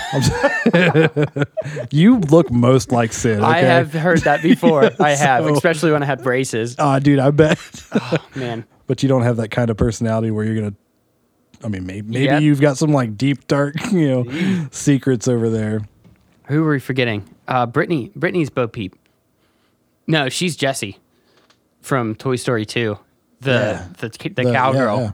You look most like Sid. Okay? I have heard that before. I have, So- especially when I had braces. Ah, dude, I bet. Man, but you don't have that kind of personality where you're gonna. I mean, maybe maybe Yep. you've got some like deep dark, you know, secrets over there. who were we forgetting? Uh, Brittany. Brittany's Bo Peep. No, she's Jessie from Toy Story Two. The Yeah. the, the, The- cowgirl. yeah, yeah.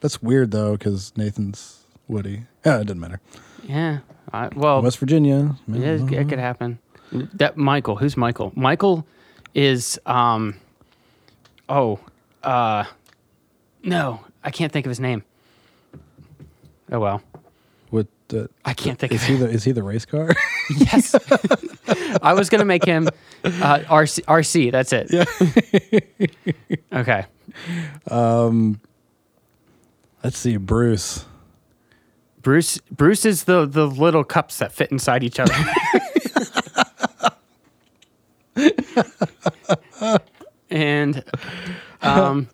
That's weird though, because Nathan's Woody. Yeah, it doesn't matter. Yeah. I, well, West Virginia. yeah, it, it could happen. That Michael. Who's Michael? Michael is um. Oh, uh, no, I can't think of his name. Oh well, What uh, I can't think is of he? The, is he the race car? Yes, I was gonna make him uh, RC. RC. That's it. Yeah. okay. Let's see, Bruce. Bruce. Bruce is the the little cups that fit inside each other. and um,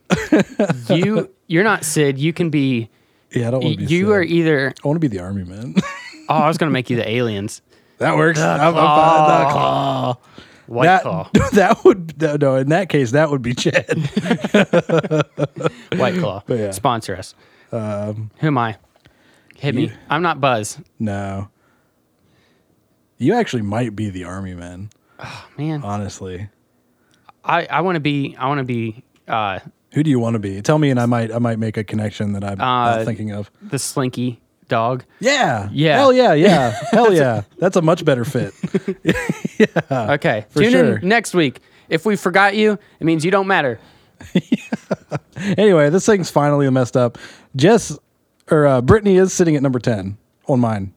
you you're not Sid. You can be. Yeah, I don't want to be. You Sid. are either. I want to be the army man. Oh, I was gonna make you the aliens. that works. I'm- I'm Claw. fine. The claw. White that, claw. that would no, no. In that case, that would be Chad. White claw. Yeah. Sponsor us. Who am I? Hit me. you- I'm not Buzz. no, you actually might be the army man. Oh man, Honestly, I I want to be. I want to be. Uh, who do you want to be? Tell me, and I might I might make a connection that I'm Uh, not thinking of. the slinky dog. Yeah, Yeah. hell yeah, yeah, hell yeah. That's a much better fit. Okay. Tune sure. in next week. If we forgot you, it means you don't matter. anyway, this thing's finally messed up. Jess or uh, Brittany is sitting at number ten on mine,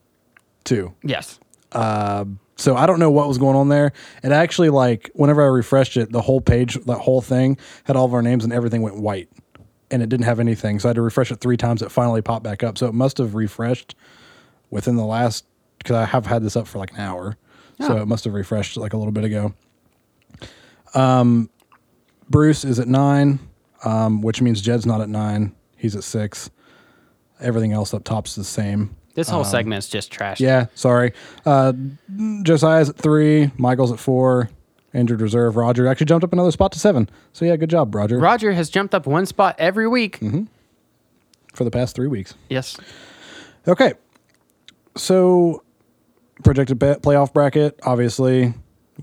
too. Yes. So I don't know what was going on there. It actually, like whenever I refreshed it, the whole page, that whole thing had all of our names and everything went white, and it didn't have anything. So I had to refresh it three times. It finally popped back up. So it must have refreshed within the last because I have had this up for like an hour. So Oh. it must have refreshed like a little bit ago. Um, Bruce is at nine, um, which means Jed's not at nine. He's at six. Everything else up top's the same. This whole segment's just trash. Um, Yeah, sorry. Uh, Josiah's at three. Michael's at four. Injured reserve. Roger actually jumped up another spot to seven. So yeah, good job, Roger, Roger has jumped up one spot every week. Mm-hmm. for the past three weeks. Yes. Okay, so projected playoff bracket. Obviously,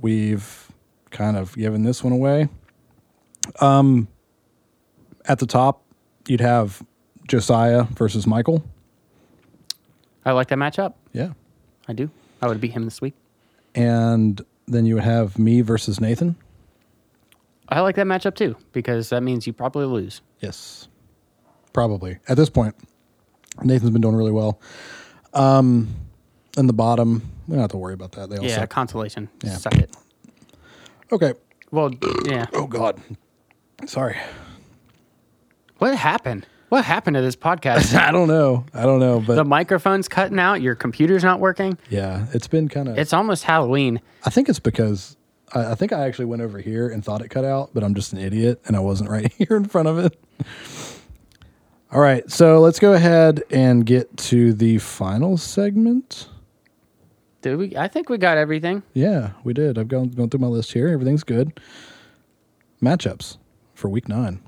we've kind of given this one away. Um, at the top, you'd have Josiah versus Michael. I like that matchup. Yeah, I do. I would beat him this week. and then you would have me versus Nathan. I like that matchup too because that means you probably lose. Yes. Probably. At this point, Nathan's been doing really well. Um, in the bottom, we don't have to worry about that. They all Yeah, suck. consolation. Yeah. Suck it. Okay. Well, yeah. Oh God. Sorry. What happened? What happened to this podcast? I don't know. I don't know, but the microphone's cutting out. Your computer's not working. yeah, it's been kind of. It's almost Halloween. I think it's because I, I think I actually went over here and thought it cut out, but I'm just an idiot and I wasn't right here in front of it. All right, so let's go ahead and get to the final segment. Did we? I think we got everything. Yeah, we did. I've gone gone through my list here. Everything's good. Matchups for week nine.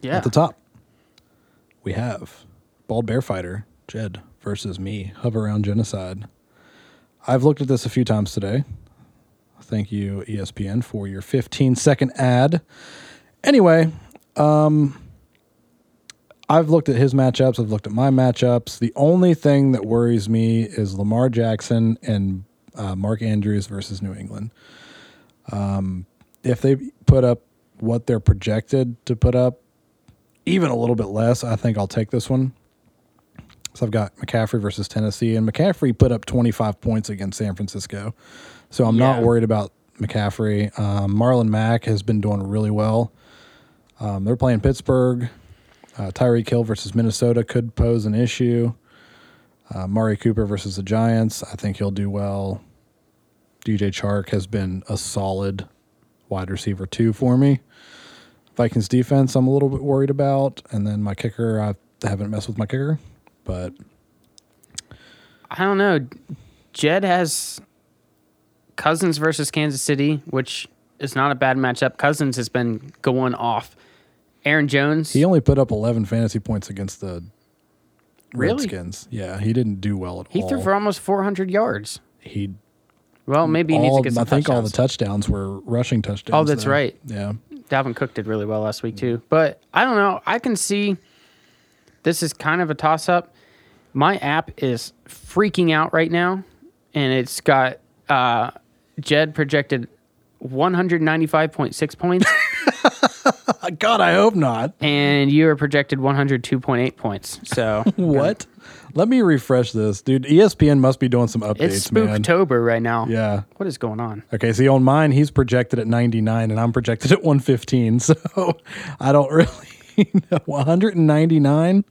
Yeah. At the top, we have Bald Bear Fighter, Jed, versus me, Hover Around Genocide. I've looked at this a few times today. Thank you, ESPN, for your 15 second ad. Anyway, um, I've looked at his matchups. I've looked at my matchups. The only thing that worries me is Lamar Jackson and uh, Mark Andrews versus New England. Um, if they put up what they're projected to put up, even a little bit less, I think I'll take this one. So I've got McCaffrey versus Tennessee, and McCaffrey put up 25 points against San Francisco. So I'm not worried about McCaffrey. Um, Marlon Mack has been doing really well. Um, they're playing Pittsburgh. Uh, Tyreek Hill versus Minnesota could pose an issue. Uh, Amari Cooper versus the Giants. I think he'll do well. DJ Chark has been a solid wide receiver two for me. Vikings defense, I'm a little bit worried about, and then my kicker, I haven't messed with my kicker, but I don't know. Jed has Cousins versus Kansas City, which is not a bad matchup. Cousins has been going off. Aaron Jones. he only put up 11 fantasy points against the Really? Redskins. Yeah, he didn't do well at he all. He threw for almost 400 yards. he Well, maybe he needs all, to get some I think all the touchdowns. touchdowns were rushing touchdowns. Oh, that's there. right. Yeah, Dalvin Cook did really well last week too. But I don't know. I can see this is kind of a toss up. My app is freaking out right now, and it's got uh, Jed projected 195.6 points, God, I hope not. and you are projected 102.8 points. So What? Let me refresh this, dude. ESPN must be doing some updates, it's man. Spooktober right now. Yeah. What is going on? Okay, see on mine, he's projected at 99 and I'm projected at 115. So I don't really know. 199?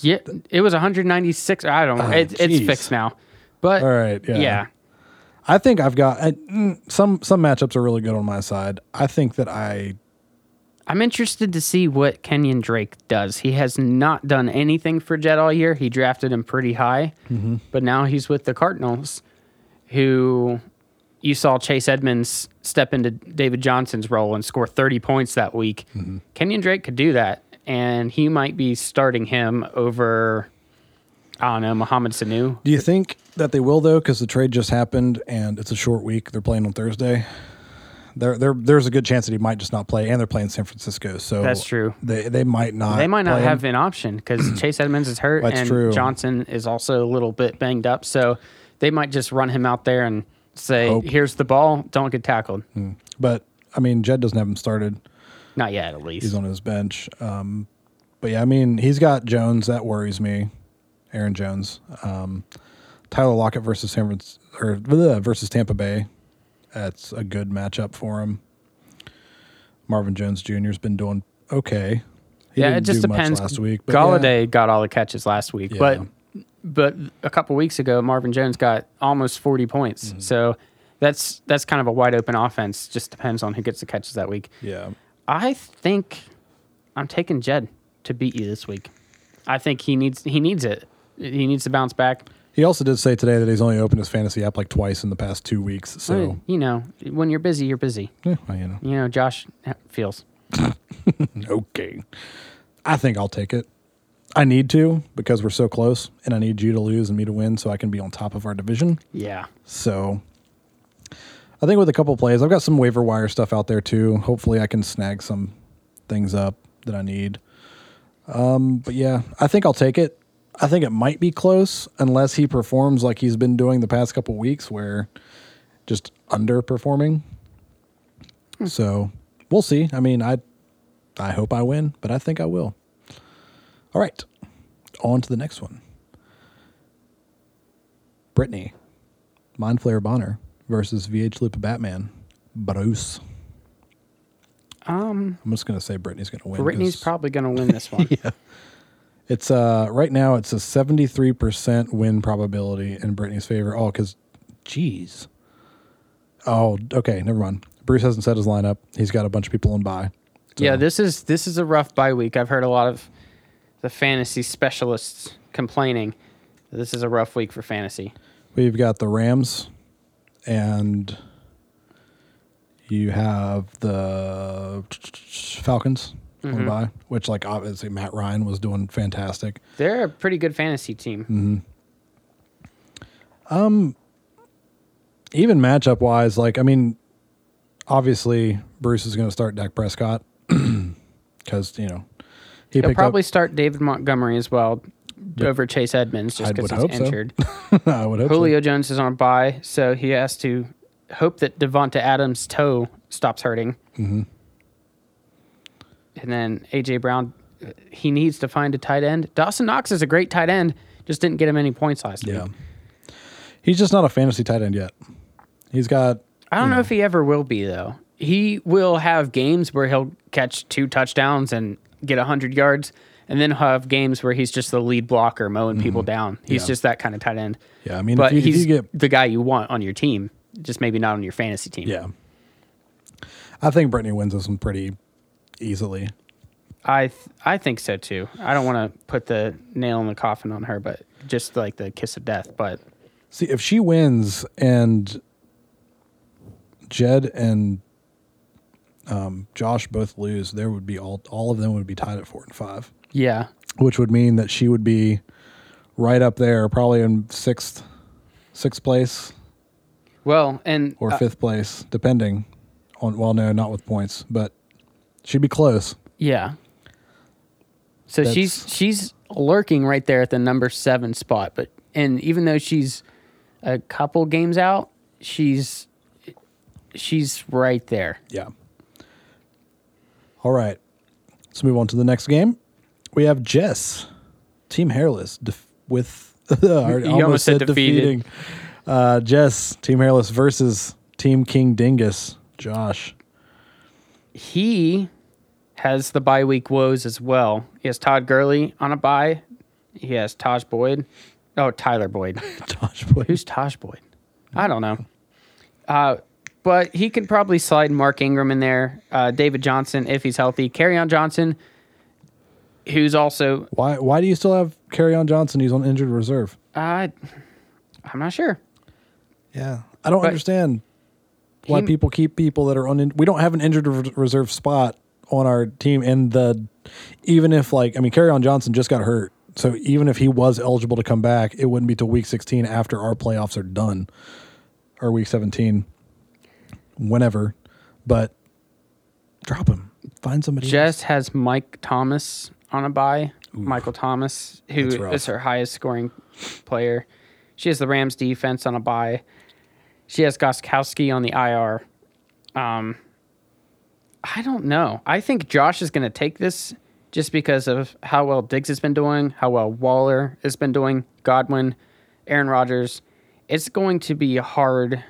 Yeah, it was 196. I don't know. Oh, it, it's fixed now. But All right, yeah. yeah. I think I've got uh, mm, some some matchups are really good on my side. I think that I I'm interested to see what Kenyon Drake does. He has not done anything for Jed all year. He drafted him pretty high, Mm-hmm. but now he's with the Cardinals, who you saw Chase Edmonds step into David Johnson's role and score 30 points that week. Mm-hmm. Kenyon Drake could do that, and he might be starting him over, I don't know, Mohamed Sanu. Do you think that they will though? Because the trade just happened and it's a short week. They're playing on Thursday. There, there, there's a good chance that he might just not play, and they're playing San Francisco. So That's true. They, they might not. They might not play him. have an option because Chase Edmonds is hurt That's and true. Johnson is also a little bit banged up. So they might just run him out there and say, Hope. "Here's the ball. Don't get tackled." But I mean, Jed doesn't have him started. Not yet, at least. He's on his bench. Um, but yeah, I mean, he's got Jones. That worries me. Aaron Jones. Um, Tyler Lockett versus San Francisco, or bleh, versus Tampa Bay. That's a good matchup for him. Marvin Jones Jr. has been doing okay. He yeah, it just depends. last week. But yeah. Golladay got all the catches last week, Yeah. but but a couple weeks ago, Marvin Jones got almost 40 points. Mm-hmm. So that's that's kind of a wide open offense. Just depends on who gets the catches that week. Yeah. I think I'm taking Jed to beat you this week. I think he needs he needs it. He needs to bounce back. He also did say today that he's only opened his fantasy app like twice in the past two weeks. So, Well, you know, when you're busy, you're busy. yeah, well, you know. You know, Josh feels. Okay. I think I'll take it. I need to because we're so close, and I need you to lose and me to win so I can be on top of our division. Yeah. So I think with a couple plays, I've got some waiver wire stuff out there too. Hopefully, I can snag some things up that I need. Um, but yeah, I think I'll take it. I think it might be close unless he performs like he's been doing the past couple weeks, where just underperforming. So we'll see. I mean, I I hope I win, but I think I will. All right, on to the next one. Brittany, Mind Flayer Bonner versus VH Loop Batman, Bruce. Um, I'm just gonna say Brittany's gonna win. Brittany's probably going to win this one. yeah. It's uh right now it's a 73% win probability in Brittany's favor. Oh, because geez. Oh, okay, never mind. Bruce hasn't set his lineup. He's got a bunch of people on bye. Yeah, this is this is a rough bye week. I've heard a lot of the fantasy specialists complaining. that This is a rough week for fantasy. We've got the Rams and you have the Falcons on Mm-hmm. a bye, which like obviously Matt Ryan was doing fantastic. They're a pretty good fantasy team. Mm. Even matchup wise, like I mean, obviously Bruce is going to start Dak Prescott because you know he He'll picked probably start David Montgomery as well over Chase Edmonds just because he's hope so. injured. I would hope so. Julio Jones is on bye, so he has to hope that Davante Adams' toe stops hurting. Mm-hmm. And then AJ Brown, he needs to find a tight end. Dawson Knox is a great tight end, just didn't get him any points last Yeah, week. he's just not a fantasy tight end yet. He's got I don't know if he ever will be though. He will have games where he'll catch two touchdowns and get hundred yards, and then have games where he's just the lead blocker mowing people down. He's Mm-hmm. Yeah. just that kind of tight end. yeah. I mean, But if you, he's you get the guy you want on your team, just maybe not on your fantasy team. yeah, I think Brittany wins this one pretty easily. I th- I think so too. I don't want to put the nail in the coffin on her, but just like the kiss of death. But See, if she wins and Jed and um, Josh both lose, there would be all all of them would be tied at four and five, yeah, which would mean that she would be right up there, probably in sixth sixth place well, and or uh, fifth place, depending on. Well, no, not with points, but she'd be close. yeah. So she's That's- she's lurking right there at the number seven spot. But and even though she's a couple games out, she's she's right there. Yeah. All right. Let's move on to the next game. We have Jess, Team Hairless, def- with You almost said defeated. Uh, Jess, Team Hairless versus Team King Dingus, Josh. He has the bye week woes as well. He has Todd Gurley on a bye. He has Taj Boyd. Oh, Tyler Boyd. Josh, Boyd. Who's Tosh Boyd? I don't know. Uh, but he can probably slide Mark Ingram in there. Uh, David Johnson, if he's healthy. Kerryon Johnson, who's also, why? Why do you still have Kerryon Johnson? He's on injured reserve. uh, I'm not sure. Yeah, I don't But- understand why He- people keep people that are on. We don't have an injured re- reserve spot on our team, and the even if like I mean, Kerryon Johnson just got hurt, so even if he was eligible to come back, it wouldn't be till week sixteen after our playoffs are done, or week seventeen, whenever. But drop him, find somebody. else. Jess has Mike Thomas on a bye. Michael Thomas, who That's rough. is her highest scoring player. She has the Rams defense on a bye. She has Gostkowski on the IR. Um, I don't know. I think Josh is going to take this just because of how well Diggs has been doing, how well Waller has been doing, Godwin, Aaron Rodgers. It's going to be hard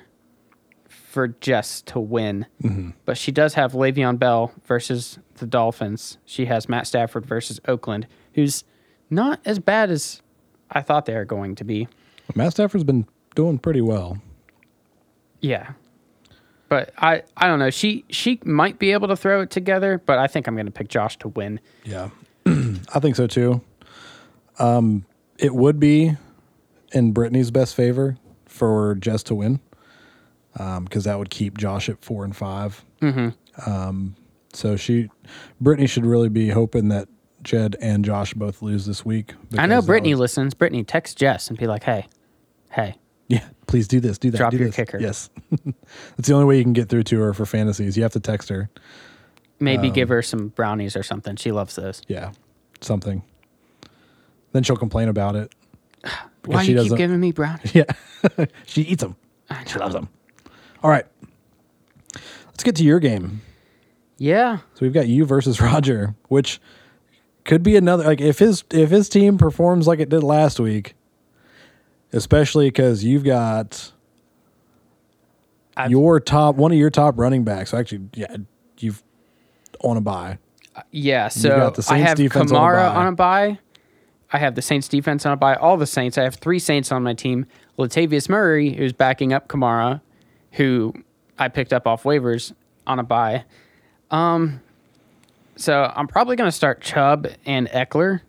for Jess to win. Mm-hmm. But she does have Le'Veon Bell versus the Dolphins. She has Matt Stafford versus Oakland, who's not as bad as I thought they were going to be. Matt Stafford's been doing pretty well. Yeah. But I, I don't know. She she might be able to throw it together, but I think I'm going to pick Josh to win. Yeah, I think so too. Um, it would be in Brittany's best favor for Jess to win, because that would keep Josh at four and 5 Mm-hmm. Um, so she, Brittany should really be hoping that Jed and Josh both lose this week. I know Brittany was- listens. Brittany, text Jess and be like, "Hey, hey, yeah, please do this. Do that. Drop do your this. kicker. Yes, that's the only way you can get through to her for fantasies. You have to text her. maybe Um, give her some brownies or something. She loves those." Yeah, something. Then she'll complain about it. Why she you keep giving me brownies? Yeah. she eats them. She loves them. All right. Let's get to your game. Yeah, So we've got you versus Roger, which could be another like if his if his team performs like it did last week, especially cuz you've got I've- your top one of your top running backs. Actually, yeah, you've on a bye. yeah. So I have Kamara on a bye. I have the Saints defense on a bye. All the Saints. I have three Saints on my team. Latavius Murray, who's backing up Kamara, who I picked up off waivers on a bye. Um, so I'm probably going to start Chubb and Ekeler.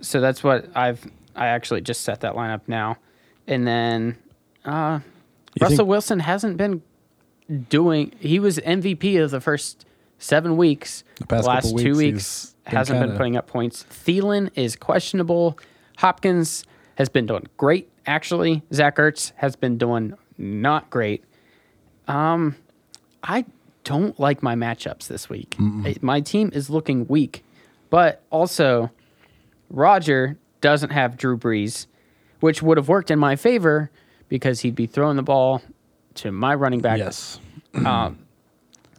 So that's what I've. I actually just set that lineup now, and then uh, Russell think- Wilson hasn't been doing. He was MVP of the first seven weeks. The past last two weeks, been hasn't been kinda- putting up points. Thielen is questionable. Hopkins has been doing great, actually. Zach Ertz has been doing not great. Um, I don't like my matchups this week. I- My team is looking weak, but also Roger doesn't have Drew Brees, which would have worked in my favor because he'd be throwing the ball to my running back. Yes. Um,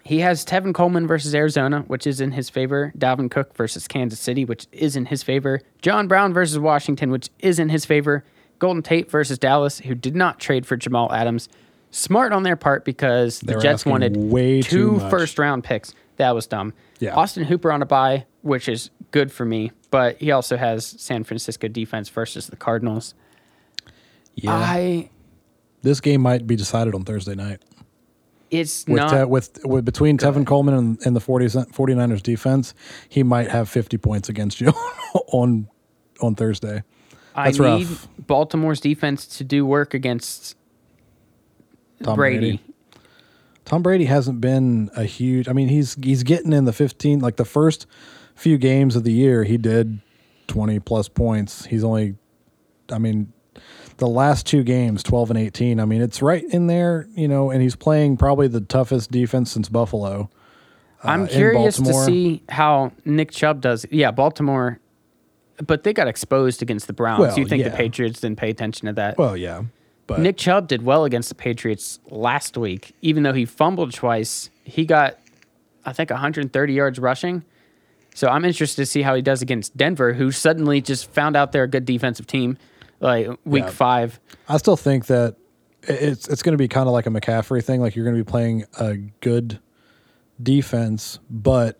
he has Tevin Coleman versus Arizona, which is in his favor. Dalvin Cook versus Kansas City, which is in his favor. John Brown versus Washington, which is in his favor. Golden Tate versus Dallas, who did not trade for Jamal Adams. Smart on their part because the Jets wanted way two first round picks. That was dumb. Yeah. Austin Hooper on a bye, which is good for me, but he also has San Francisco defense versus the Cardinals. Yeah. I this game might be decided on Thursday night. it's With, not Te- with with between Tevin Coleman and, and the 40, 49ers defense, he might have 50 points against you on on Thursday. I That's need. Baltimore's defense to do work against Tom Brady. Brady. Tom Brady hasn't been a huge. I mean, he's he's getting in the 15 like the first few games of the year, he did 20 plus points. He's only I mean, the last two games, 12 and 18. I mean, it's right in there, you know, and he's playing probably the toughest defense since Buffalo. uh, I'm curious to see how Nick Chubb does. Yeah, Baltimore, but they got exposed against the Browns. Well, you think the. Patriots didn't pay attention to that? Well, yeah. But Nick Chubb did well against the Patriots last week, even though he fumbled twice. He got, I think, 130 yards rushing. So I'm interested to see how he does against Denver, who suddenly just found out they're a good defensive team, like week Yeah. five. I still think that it's it's going to be kind of like a McCaffrey thing. Like you're going to be playing a good defense, but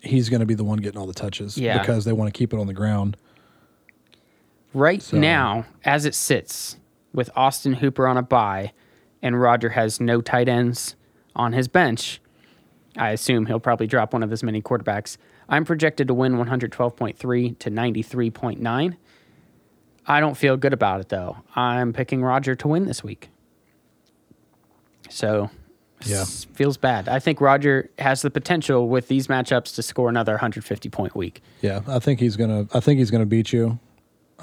he's going to be the one getting all the touches Yeah. because they want to keep it on the ground. Right So- now, as it sits, with Austin Hooper on a bye and Roger has no tight ends on his bench, I assume he'll probably drop one of his many quarterbacks. I'm projected to win 112.3 to 93.9. I don't feel good about it though. I'm picking Roger to win this week. So, Yeah. feels bad. I think Roger has the potential with these matchups to score another 150 point week. Yeah, I think he's gonna. I think he's gonna beat you.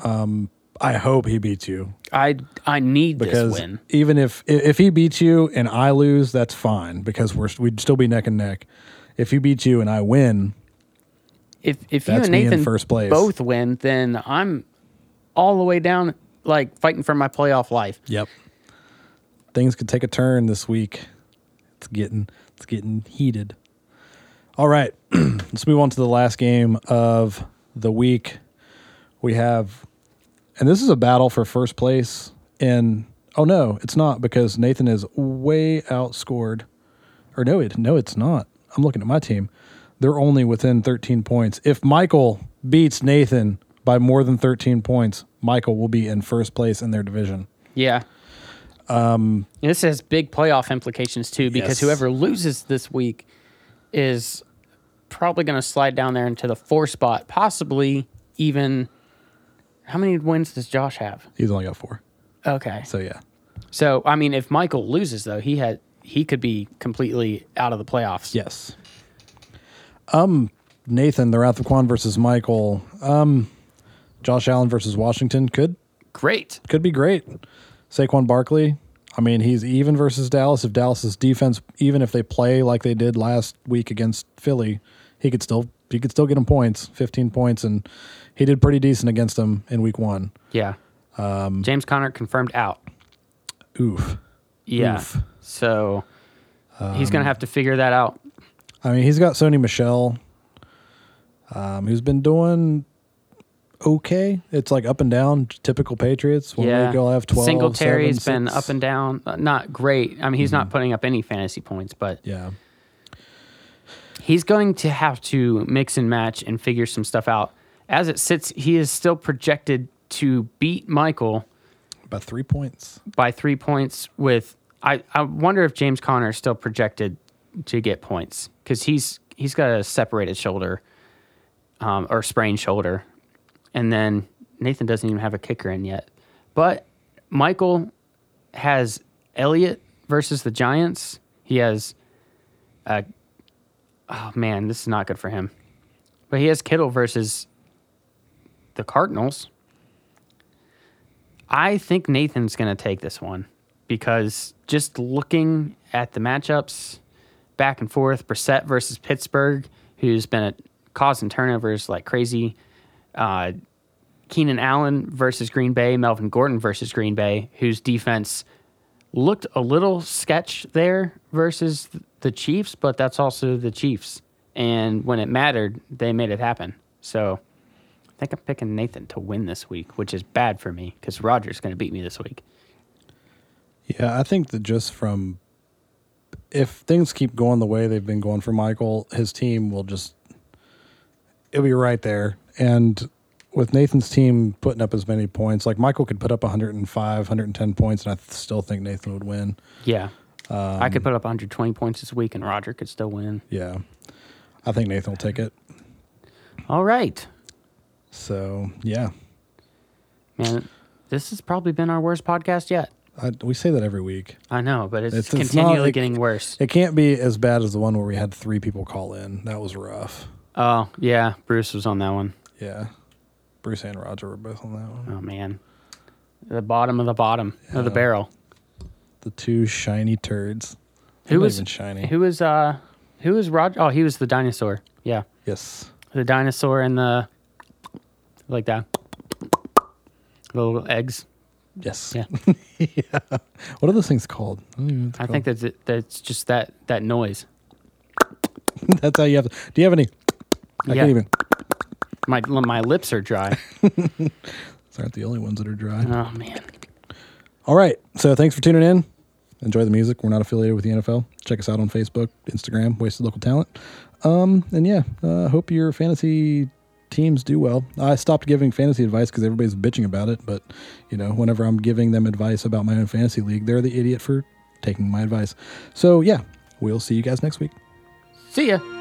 Um, I hope he beats you I I need because this win. even if if he beats you and I lose, that's fine because we're we'd still be neck and neck. If he beats you and I win, if if you and Nathan first place. both win, then I'm all the way down, like fighting for my playoff life. Yep. Things could take a turn this week. It's getting it's getting heated. All right. Let's move on to the last game of the week. We have and this is a battle for first place in oh no, it's not because Nathan is way outscored. Or no, it no, it's not. I'm looking at my team. They're only within 13 points. If Michael beats Nathan by more than 13 points, Michael will be in first place in their division. Yeah. Um, this has big playoff implications too, because Yes. whoever loses this week is probably going to slide down there into the four spot, possibly even. How many wins does Josh have? He's only got four. Okay, So yeah. so I mean, if Michael loses though, he had he could be completely out of the playoffs. Yes. Um, Nathan, the Wrath of Quan versus Michael. Um, Josh Allen versus Washington could Great. could be great. Saquon Barkley. I mean, he's even versus Dallas. If Dallas's defense, even if they play like they did last week against Philly, he could still he could still get him points, fifteen points, and he did pretty decent against them in week one. Yeah. Um, James Conner confirmed out. Oof. Yeah. Oof. Um, So he's going to have to figure that out. I mean, he's got Sony Michel, um, who's been doing okay. It's like up and down, typical Patriots. One yeah. week he'll have 12, Singletary's seven, been up and down. Uh, Not great. I mean, he's not putting up any fantasy points, but Yeah. he's going to have to mix and match and figure some stuff out. As it sits, he is still projected to beat Michael by three points. by three points with I, I wonder if James Conner is still projected to get points because he's he's got a separated shoulder um, or sprained shoulder, and then Nathan doesn't even have a kicker in yet. But Michael has Elliott versus the Giants. He has uh, oh man, this is not good for him. But he has Kittle versus the Cardinals. I think Nathan's going to take this one because just looking at the matchups back and forth, Brissett versus Pittsburgh, who's been causing turnovers like crazy. Uh, Keenan Allen versus Green Bay, Melvin Gordon versus Green Bay, whose defense looked a little sketch there versus the Chiefs, but that's also the Chiefs. And when it mattered, they made it happen. So I think I'm picking Nathan to win this week, which is bad for me because Roger's going to beat me this week. Yeah, I think that just from if things keep going the way they've been going for Michael, his team will just it'll be right there. And with Nathan's team putting up as many points, like Michael could put up 105, 110 points, and I still think Nathan would win. Yeah. Um, I could put up 120 points this week, and Roger could still win. Yeah. I think Nathan will take it. All right. So, yeah. Man, this has probably been our worst podcast yet. I, we say that every week. I know, but it's, it's continually it's not, getting worse. It can't be as bad as the one where we had three people call in. That was rough. Oh, yeah. Bruce was on that one. Yeah. Bruce and Roger were both on that one. Oh, man. The bottom of the bottom of the barrel. The two shiny turds. Who was shiny? Who was uh who was Roger? Oh, he was the dinosaur. Yeah. Yes. The dinosaur and the like that. Little eggs. Yes. Yeah. yeah. What are those things called? I, I think that's it, that's just that that noise. that's how you have. To, do you have any? I yeah. can't even. My my lips are dry. Those aren't the only ones that are dry. Oh man. All right. So thanks for tuning in. Enjoy the music. We're not affiliated with the NFL. Check us out on Facebook, Instagram, Wasted Local Talent. Um, and yeah, uh, hope your fantasy teams do well. I stopped giving fantasy advice because everybody's bitching about it. But you know, whenever I'm giving them advice about my own fantasy league, they're the idiot for taking my advice. So yeah, we'll see you guys next week. See ya.